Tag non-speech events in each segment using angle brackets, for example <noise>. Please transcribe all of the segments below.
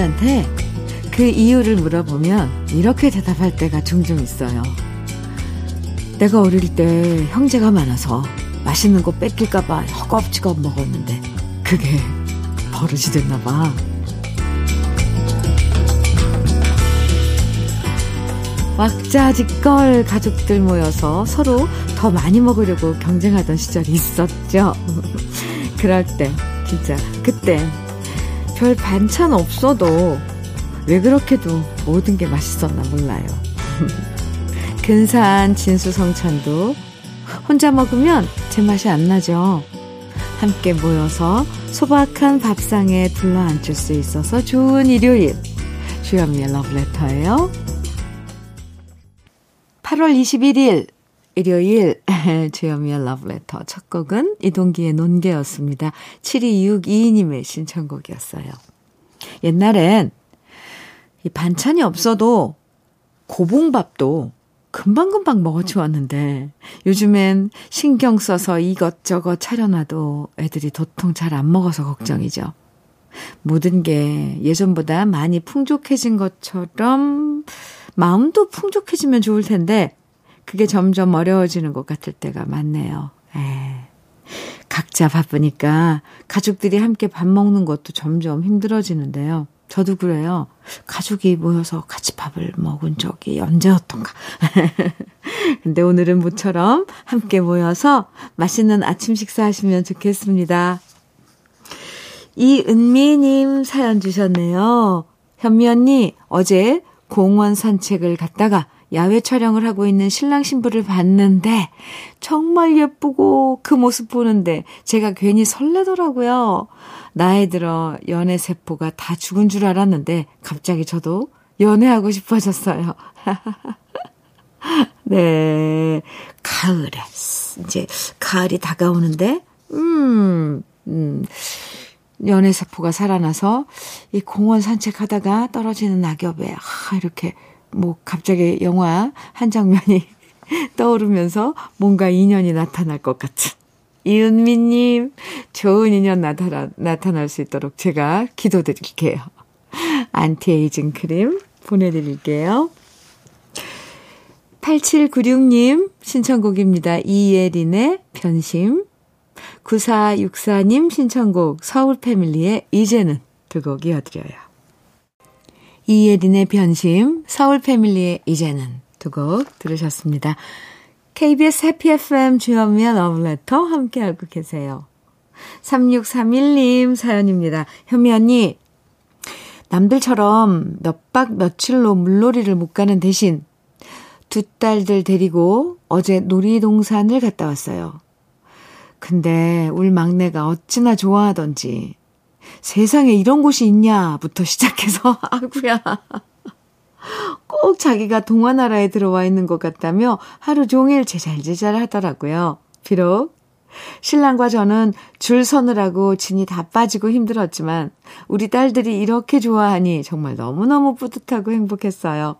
분들한테 그 이유를 물어보면 이렇게 대답할 때가 종종 있어요. 내가 어릴 때 형제가 많아서 맛있는 거 뺏길까봐 허겁지겁 먹었는데 그게 버릇이 됐나봐. 왁자지껄 가족들 모여서 서로 더 많이 먹으려고 경쟁하던 시절이 있었죠. <laughs> 그럴 때, 진짜, 그때, 별 반찬 없어도 왜 그렇게도 모든 게 맛있었나 몰라요. <laughs> 근사한 진수성찬도 혼자 먹으면 제 맛이 안 나죠. 함께 모여서 소박한 밥상에 둘러앉을 수 있어서 좋은 일요일. 주현미의 러브레터예요. 8월 21일 일요일 <laughs> 주현미의 러브레터 첫 곡은 이동기의 논개였습니다. 7262님의 신청곡이었어요. 옛날엔 이 반찬이 없어도 고봉밥도 금방금방 먹어치웠는데 요즘엔 신경 써서 이것저것 차려놔도 애들이 도통 잘 안 먹어서 걱정이죠. 모든 게 예전보다 많이 풍족해진 것처럼 마음도 풍족해지면 좋을 텐데 그게 점점 어려워지는 것 같을 때가 많네요. 에. 각자 바쁘니까 가족들이 함께 밥 먹는 것도 점점 힘들어지는데요. 저도 그래요. 가족이 모여서 같이 밥을 먹은 적이 언제였던가. <laughs> 근데 오늘은 모처럼 함께 모여서 맛있는 아침 식사 하시면 좋겠습니다. 이은미님 사연 주셨네요. 현미 언니, 어제 공원 산책을 갔다가 야외 촬영을 하고 있는 신랑 신부를 봤는데 정말 예쁘고 그 모습 보는데 제가 괜히 설레더라고요. 나이 들어 연애 세포가 다 죽은 줄 알았는데 갑자기 저도 연애하고 싶어졌어요. <laughs> 네. 가을에 이제 가을이 다가오는데 음, 음. 연애 세포가 살아나서 이 공원 산책하다가 떨어지는 낙엽에 아, 이렇게 뭐 갑자기 영화 한 장면이 <laughs> 떠오르면서 뭔가 인연이 나타날 것 같은. 이은미님, 좋은 인연 나타나, 나타날 수 있도록 제가 기도드릴게요. 안티에이징 크림 보내드릴게요. 8796님 신청곡입니다. 이예린의 변심. 9464님 신청곡 서울 패밀리의 이제는 두 곡 이어드려요. 이예린의 변심, 서울 패밀리의 이제는 두 곡 들으셨습니다. KBS 해피 FM 주현미의 러브레터 함께 알고 계세요. 3631님 사연입니다. 현미 언니, 남들처럼 몇 박 며칠로 물놀이를 못 가는 대신 두 딸들 데리고 어제 놀이동산을 갔다 왔어요. 근데 울 막내가 어찌나 좋아하던지 세상에 이런 곳이 있냐부터 시작해서 <laughs> 아구야. 꼭 자기가 동화나라에 들어와 있는 것 같다며 하루 종일 제잘제잘 하더라고요. 비록 신랑과 저는 줄 서느라고 진이 다 빠지고 힘들었지만 우리 딸들이 이렇게 좋아하니 정말 너무너무 뿌듯하고 행복했어요.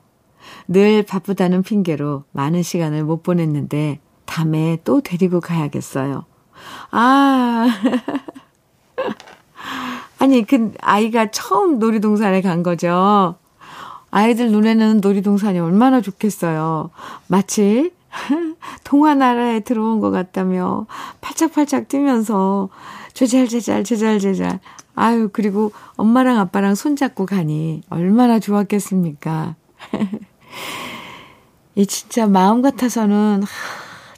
늘 바쁘다는 핑계로 많은 시간을 못 보냈는데 다음에 또 데리고 가야겠어요. 아. <laughs> 아니, 그 아이가 처음 놀이동산에 간 거죠. 아이들 눈에는 놀이동산이 얼마나 좋겠어요. 마치 <laughs> 동화 나라에 들어온 것 같다며 팔짝팔짝 뛰면서 제잘제잘 제잘제잘 아유 그리고 엄마랑 아빠랑 손잡고 가니 얼마나 좋았겠습니까. <laughs> 이 진짜 마음 같아서는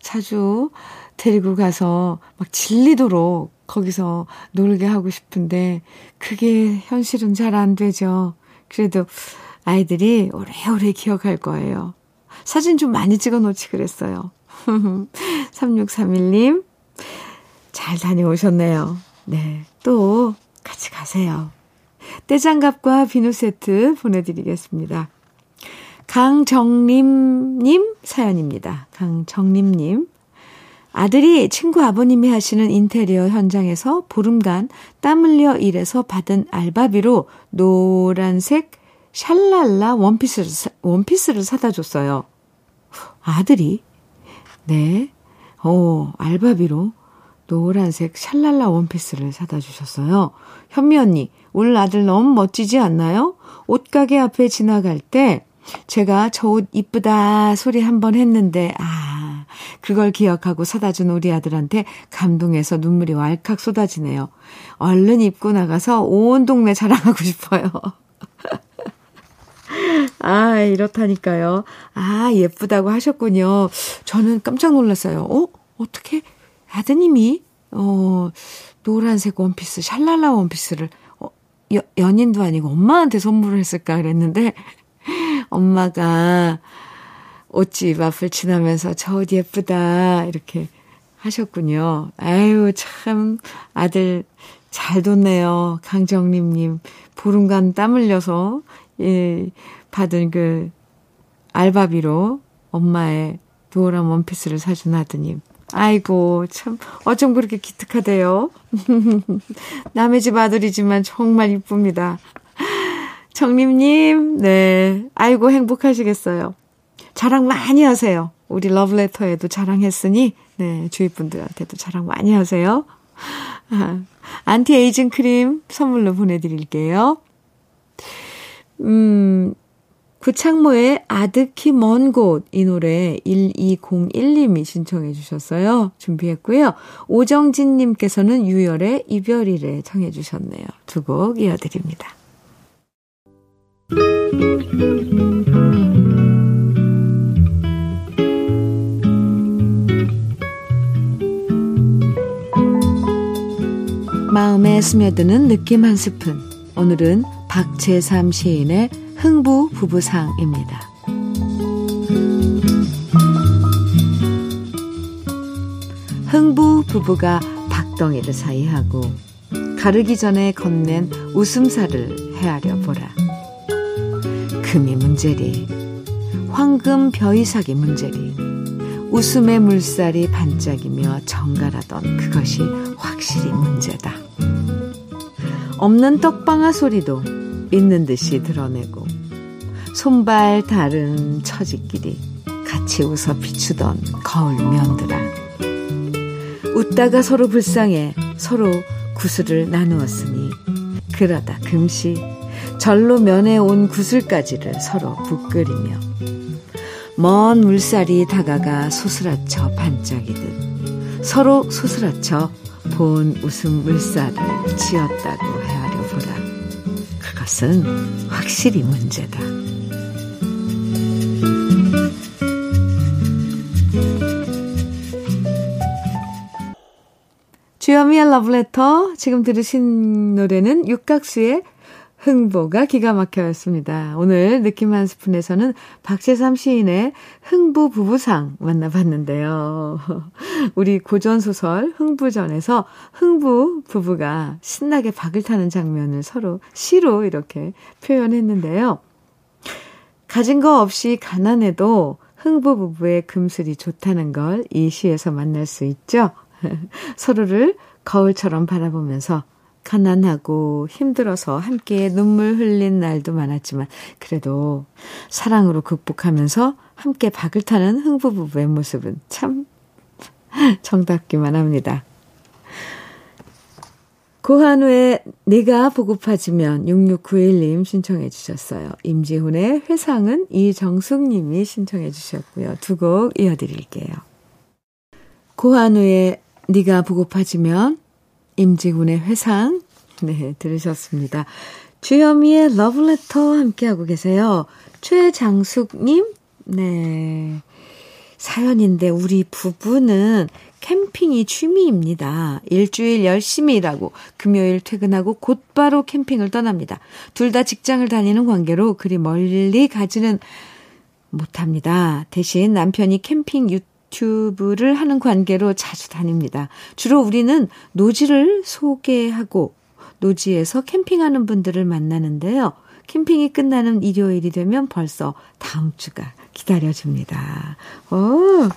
자주 데리고 가서 막 질리도록 거기서 놀게 하고 싶은데 그게 현실은 잘 안 되죠. 그래도 아이들이 오래오래 기억할 거예요. 사진 좀 많이 찍어 놓지 그랬어요. <laughs> 3631님, 잘 다녀오셨네요. 네. 또 같이 가세요. 떼장갑과 비누 세트 보내드리겠습니다. 강정림님 사연입니다. 강정림님. 아들이 친구 아버님이 하시는 인테리어 현장에서 보름간 땀 흘려 일해서 받은 알바비로 노란색 샬랄라 원피스를, 원피스를 사다 줬어요. 아들이? 네. 어, 알바비로 노란색 샬랄라 원피스를 사다 주셨어요. 현미 언니, 울 아들 너무 멋지지 않나요? 옷가게 앞에 지나갈 때 제가 저 옷 이쁘다 소리 한번 했는데, 아, 그걸 기억하고 사다 준 우리 아들한테 감동해서 눈물이 왈칵 쏟아지네요. 얼른 입고 나가서 온 동네 자랑하고 싶어요. <laughs> 아, 이렇다니까요. 아, 예쁘다고 하셨군요. 저는 깜짝 놀랐어요. 어? 어떻게 아드님이, 어, 노란색 원피스, 샬랄라 원피스를, 어, 여, 연인도 아니고 엄마한테 선물을 했을까 그랬는데, <laughs> 엄마가 옷집 앞을 지나면서 저 옷 예쁘다, 이렇게 하셨군요. 아유, 참, 아들 잘 뒀네요. 강정림님. 보름간 땀 흘려서, 예, 받은 그 알바비로 엄마의 노란 원피스를 사준 아드님. 아이고, 참, 어쩜 그렇게 기특하대요. <laughs> 남의 집 아들이지만 정말 이쁩니다. 정림님, 네. 아이고, 행복하시겠어요. 자랑 많이 하세요. 우리 러브레터에도 자랑했으니, 네. 주위 분들한테도 자랑 많이 하세요. <laughs> 아, 안티에이징 크림 선물로 보내드릴게요. 음, 구창모의 아득히 먼 곳 이 노래 1201님이 신청해 주셨어요. 준비했고요. 오정진 님께서는 유열의 이별이래 청해 주셨네요. 두 곡 이어드립니다. 마음에 스며드는 느낌 한 스푼. 오늘은 박재삼 시인의 흥부 부부상입니다. 흥부 부부가 박덩이를 사이하고 가르기 전에 건넨 웃음살을 헤아려 보라. 금이 문제리, 황금 벼이삭이 문제리, 웃음의 물살이 반짝이며 정갈하던 그것이 확실히 문제다. 없는 떡방아 소리도 있는 듯이 드러내고 손발 다른 처지끼리 같이 웃어 비추던 거울 면들아. 웃다가 서로 불쌍해 서로 구슬을 나누었으니 그러다 금시 절로 면해 온 구슬까지를 서로 부끄리며 먼 물살이 다가가 소스라쳐 반짝이듯 서로 소스라쳐 본 웃음 물살을 지었다고 헤아려 보라. 그것은 확실히 문제다. 주여미의 러브레터 지금 들으신 노래는 육각수의 흥보가 기가 막혀였습니다. 오늘 느낌 한 스푼에서는 박재삼 시인의 흥부 부부상 만나봤는데요. <laughs> 우리 고전소설 흥부전에서 흥부 부부가 신나게 박을 타는 장면을 서로 시로 이렇게 표현했는데요. 가진 거 없이 가난해도 흥부 부부의 금슬이 좋다는 걸 이 시에서 만날 수 있죠. <laughs> 서로를 거울처럼 바라보면서 가난하고 힘들어서 함께 눈물 흘린 날도 많았지만 그래도 사랑으로 극복하면서 함께 박을 타는 흥부부부의 모습은 참 정답기만 합니다. 고한우의 내가 보고파지면 6691님 신청해 주셨어요. 임지훈의 회상은 이정숙님이 신청해 주셨고요. 두 곡 이어드릴게요. 고한우의 네가 보고파지면 임지훈의 회상, 네, 들으셨습니다. 주현미의 러브레터 함께하고 계세요. 최장숙님, 네. 사연인데 우리 부부는 캠핑이 취미입니다. 일주일 열심히 일하고 금요일 퇴근하고 곧바로 캠핑을 떠납니다. 둘 다 직장을 다니는 관계로 그리 멀리 가지는 못합니다. 대신 남편이 캠핑 유 유튜브를 하는 관계로 자주 다닙니다. 주로 우리는 노지를 소개하고 노지에서 캠핑하는 분들을 만나는데요. 캠핑이 끝나는 일요일이 되면 벌써 다음 주가 기다려집니다. 오,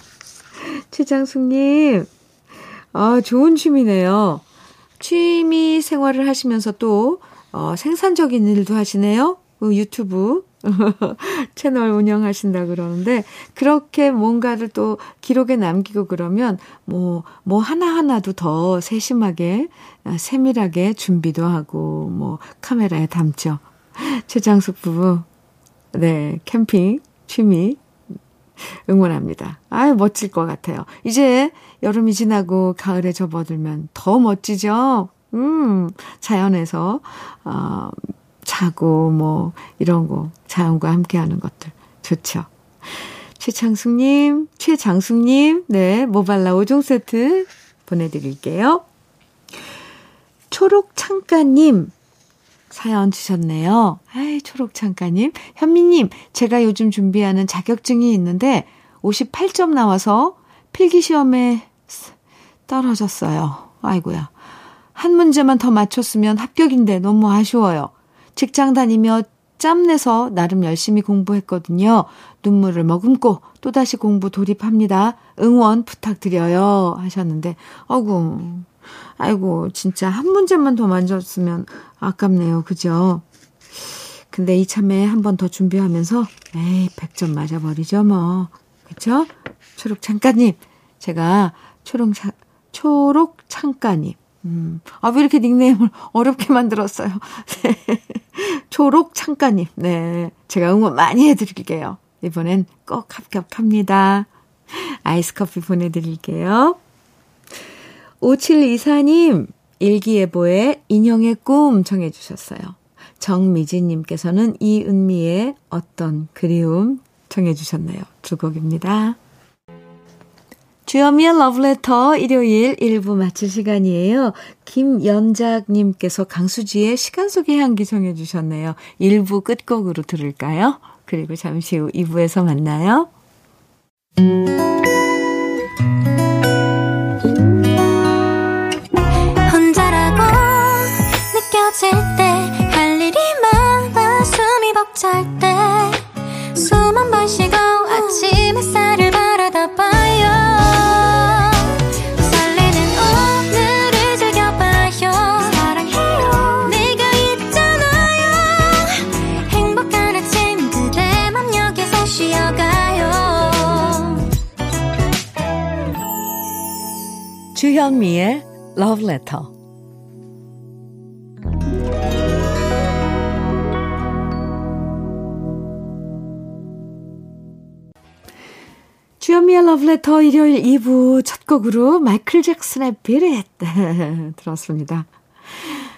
최장숙님, 아, 좋은 취미네요. 취미 생활을 하시면서 또, 어, 생산적인 일도 하시네요. 어, 유튜브 <laughs> 채널 운영하신다 그러는데 그렇게 뭔가를 또 기록에 남기고 그러면 뭐, 뭐 하나하나도 더 세심하게, 아, 세밀하게 준비도 하고 뭐 카메라에 담죠. <laughs> 최장숙 부부, 네, 캠핑, 취미, 응원합니다. 아유, 멋질 것 같아요. 이제 여름이 지나고 가을에 접어들면 더 멋지죠? 음, 자연에서, 어, 자고, 뭐, 이런 거, 자연과 함께 하는 것들. 좋죠. 최창숙님, 최장숙님, 네, 모발라 5종 세트 보내드릴게요. 초록창가님, 사연 주셨네요. 아이, 초록창가님. 현미님, 제가 요즘 준비하는 자격증이 있는데 58점 나와서 필기 시험에 떨어졌어요. 아이고야. 한 문제만 더 맞췄으면 합격인데 너무 아쉬워요. 직장 다니며 짬내서 나름 열심히 공부했거든요. 눈물을 머금고 또다시 공부 돌입합니다. 응원 부탁드려요. 하셨는데, 어구, 아이고, 진짜 한 문제만 더 만졌으면 아깝네요. 그죠? 근데 이참에 한 번 더 준비하면서, 에이, 100점 맞아버리죠, 뭐. 그쵸? 초록 창가님. 제가 초록, 차, 초록 창가님. 음, 아, 왜 이렇게 닉네임을 <laughs> 어렵게 만들었어요? <laughs> 네. 초록 창가님. 네. 제가 응원 많이 해드릴게요. 이번엔 꼭 합격합니다. 아이스 커피 보내드릴게요. 5724님, 일기예보의 인형의 꿈 정해주셨어요. 정미진님께서는 이은미의 어떤 그리움 정해주셨네요. 두 곡입니다. 주여미의 러브레터 일요일 1부 마칠 시간이에요. 김연작님께서 강수지의 시간 속의 향기 정해 주셨네요. 1부 끝곡으로 들을까요? 그리고 잠시 후 2부에서 만나요. 혼자라고 느껴질 때 할 일이 많아 숨이 벅찰 때 주현미의 Love Letter 주현미의 러브레터 일요일 2부 첫 곡으로 마이클 잭슨의 비릿 <laughs> 들었습니다.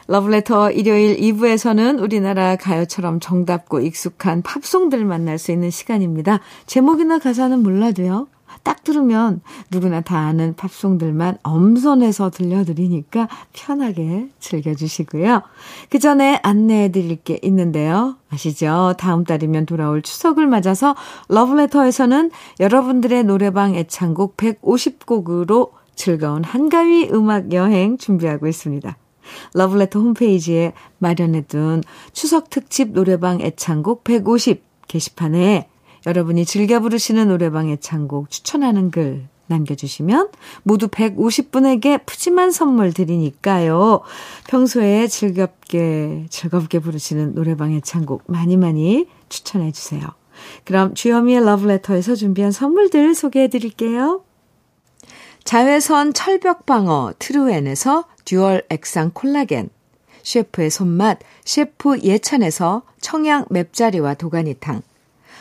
러브레터 일요일 2부에서는 우리나라 가요처럼 정답고 익숙한 팝송들 만날 수 있는 시간입니다. 제목이나 가사는 몰라도요. 딱 들으면 누구나 다 아는 팝송들만 엄선해서 들려드리니까 편하게 즐겨주시고요. 그 전에 안내해 드릴 게 있는데요. 아시죠? 다음 달이면 돌아올 추석을 맞아서 러브레터에서는 여러분들의 노래방 애창곡 150곡으로 즐거운 한가위 음악 여행 준비하고 있습니다. 러브레터 홈페이지에 마련해둔 추석 특집 노래방 애창곡 150 게시판에 여러분이 즐겨 부르시는 노래방 애창곡 추천하는 글 남겨주시면 모두 150분에게 푸짐한 선물 드리니까요. 평소에 즐겁게, 즐겁게 부르시는 노래방 애창곡 많이 많이 추천해 주세요. 그럼 주현미의 러브레터에서 준비한 선물들 소개해 드릴게요. 자외선 철벽방어 트루엔에서 dual 액상 콜라겐, 셰프의 손맛 셰프 예찬에서 청양 맵자리와 도가니탕,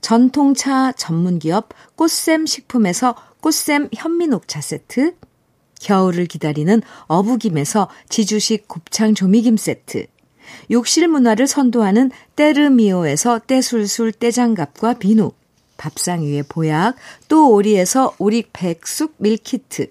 전통차 전문기업 꽃샘 식품에서 꽃샘 현미녹차 세트, 겨울을 기다리는 어부김에서 지주식 곱창 조미김 세트, 욕실 문화를 선도하는 때르미오에서 때술술 때장갑과 비누, 밥상 위에 보약, 또 오리에서 오리 백숙 밀키트,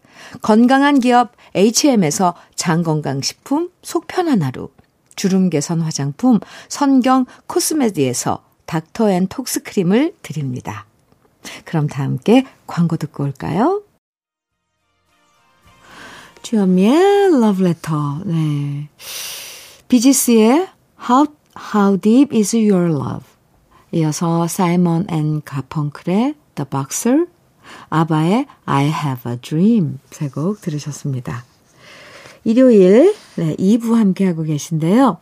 건강한 기업 H&M에서 장건강식품 속편한 하루, 주름 개선 화장품 선경 코스메디에서 닥터앤톡스 크림을 드립니다. 그럼 다 함께 광고 듣고 올까요? 주현미의 러브레터, 네. 비지스의 How, How Deep Is Your Love 이어서 사이먼 앤 가펑클의 The Boxer 아바의 I Have a Dream 세 곡 들으셨습니다. 일요일 네, 2부 함께하고 계신데요.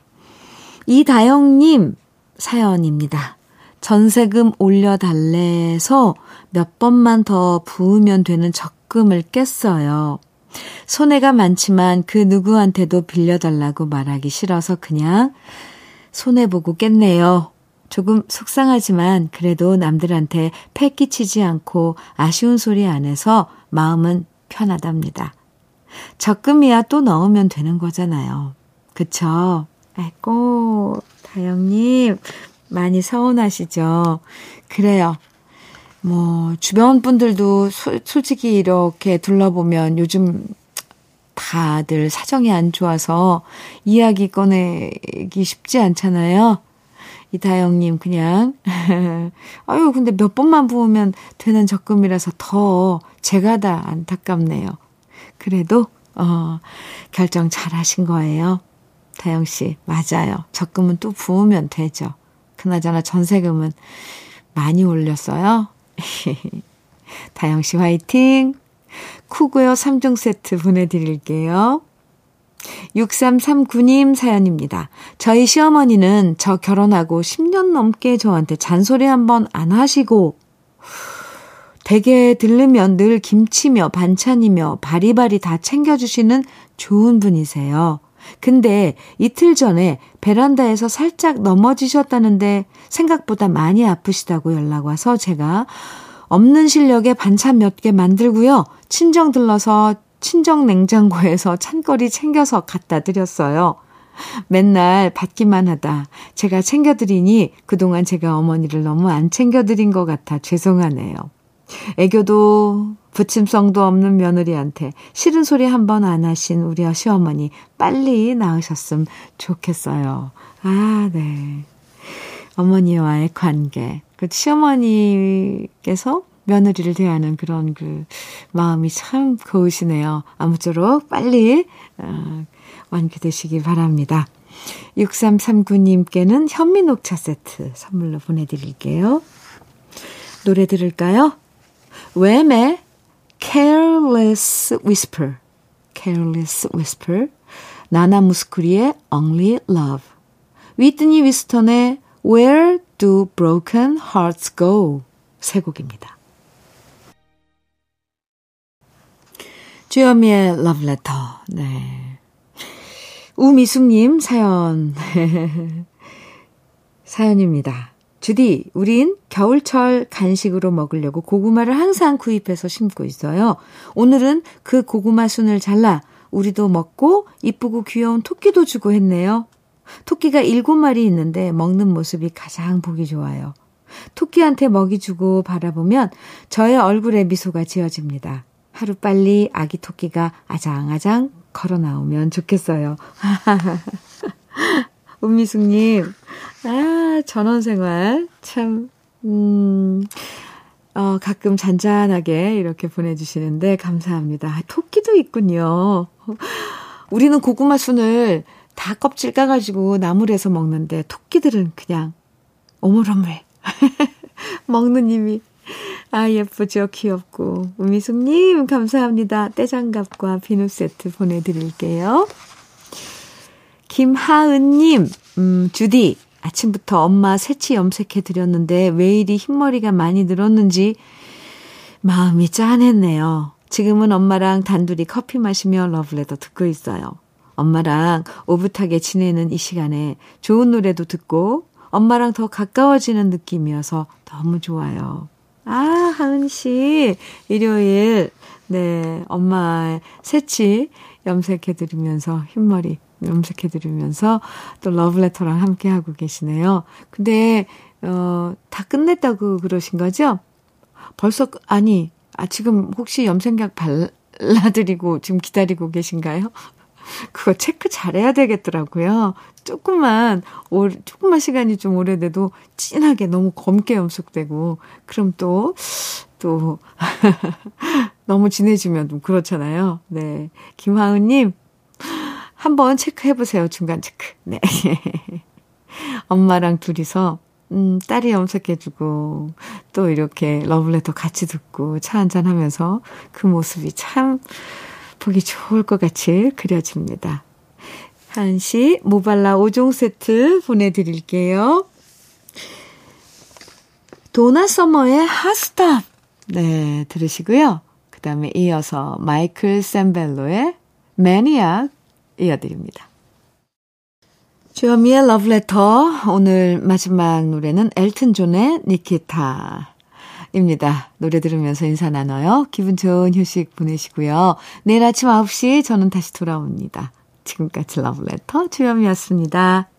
이다영님 사연입니다. 전세금 올려달래서 몇 번만 더 부으면 되는 적금을 깼어요. 손해가 많지만 그 누구한테도 빌려달라고 말하기 싫어서 그냥 손해보고 깼네요. 조금 속상하지만 그래도 남들한테 패 끼치지 않고 아쉬운 소리 안 해서 마음은 편하답니다. 적금이야 또 넣으면 되는 거잖아요. 그쵸? 아이고, 다영님, 많이 서운하시죠? 그래요. 뭐, 주변 분들도 소, 솔직히 이렇게 둘러보면 요즘 다들 사정이 안 좋아서 이야기 꺼내기 쉽지 않잖아요. 이다영님, 그냥, <laughs> 아유, 근데 몇 번만 부으면 되는 적금이라서 더 제가 다 안타깝네요. 그래도, 어, 결정 잘 하신 거예요. 다영씨, 맞아요. 적금은 또 부으면 되죠. 그나저나 전세금은 많이 올렸어요. <laughs> 다영씨 화이팅! 쿠고요 3종 세트 보내드릴게요. 6339님 사연입니다. 저희 시어머니는 저 결혼하고 10년 넘게 저한테 잔소리 한 번 안 하시고, 댁에 들르면 늘 김치며 반찬이며 바리바리 다 챙겨주시는 좋은 분이세요. 근데 이틀 전에 베란다에서 살짝 넘어지셨다는데 생각보다 많이 아프시다고 연락 와서 제가 없는 실력에 반찬 몇 개 만들고요. 친정 들러서 친정 냉장고에서 찬거리 챙겨서 갖다 드렸어요. 맨날 받기만 하다 제가 챙겨드리니 그동안 제가 어머니를 너무 안 챙겨드린 것 같아 죄송하네요. 애교도 부침성도 없는 며느리한테 싫은 소리 한 번 안 하신 우리 시어머니 빨리 나으셨으면 좋겠어요. 아, 네. 어머니와의 관계. 그 시어머니께서 며느리를 대하는 그런 그 마음이 참 고우시네요. 아무쪼록 빨리 어, 완쾌되시기 바랍니다. 6339님께는 현미녹차 세트 선물로 보내드릴게요. 노래 들을까요? 웸의 Careless Whisper, Careless Whisper, 나나 무스쿠리의 Only Love, 위트니 위스턴의 Where Do Broken Hearts Go 세 곡입니다. 주현미의 러브레터. 네. 우미숙님 사연. <laughs> 사연입니다. 주디, 우린 겨울철 간식으로 먹으려고 고구마를 항상 구입해서 심고 있어요. 오늘은 그 고구마 순을 잘라 우리도 먹고 이쁘고 귀여운 토끼도 주고 했네요. 토끼가 일곱 마리 있는데 먹는 모습이 가장 보기 좋아요. 토끼한테 먹이 주고 바라보면 저의 얼굴에 미소가 지어집니다. 하루빨리 아기 토끼가 아장아장 걸어 나오면 좋겠어요. <laughs> 은미숙님, 아, 전원생활, 참, 음, 어, 가끔 잔잔하게 이렇게 보내주시는데 감사합니다. 아, 토끼도 있군요. 우리는 고구마 순을 다 껍질 까가지고 나물에서 먹는데 토끼들은 그냥 오물오물 <laughs> 먹는 힘이 아, 예쁘죠? 귀엽고. 우미숙님, 감사합니다. 떼장갑과 비누 세트 보내드릴게요. 김하은님, 음, 주디, 아침부터 엄마 새치 염색해 드렸는데 왜 이리 흰머리가 많이 늘었는지 마음이 짠했네요. 지금은 엄마랑 단둘이 커피 마시며 러브레터 듣고 있어요. 엄마랑 오붓하게 지내는 이 시간에 좋은 노래도 듣고 엄마랑 더 가까워지는 느낌이어서 너무 좋아요. 아, 하은 씨, 일요일, 네, 엄마의 새치 염색해드리면서, 흰머리 염색해드리면서 또 러브레터랑 함께하고 계시네요. 근데, 어, 다 끝냈다고 그러신 거죠? 벌써, 아니, 아, 지금 혹시 염색약 발라드리고 지금 기다리고 계신가요? 그거 체크 잘해야 되겠더라고요. 조금만, 오, 조금만 시간이 좀 오래돼도 진하게 너무 검게 염색되고, 그럼 또, 또, <laughs> 너무 진해지면 좀 그렇잖아요. 네. 김하은님, 한번 체크해보세요. 중간 체크. 네. <laughs> 엄마랑 둘이서, 음, 딸이 염색해주고, 또 이렇게 러블레터 같이 듣고, 차 한잔 하면서 그 모습이 참, 보기 좋을 것 같이 그려집니다. 한시 모발라 5종 세트 보내드릴게요. 도나 서머의 Hot Stuff. 네, 들으시고요. 그 다음에 이어서 마이클 셈벨로의 Maniac 이어드립니다. 주현미의 러브레터. 오늘 마지막 노래는 엘튼 존의 Nikita. 입니다. 노래 들으면서 인사 나눠요. 기분 좋은 휴식 보내시고요. 내일 아침 9시 저는 다시 돌아옵니다. 지금까지 러브레터 주현미였습니다.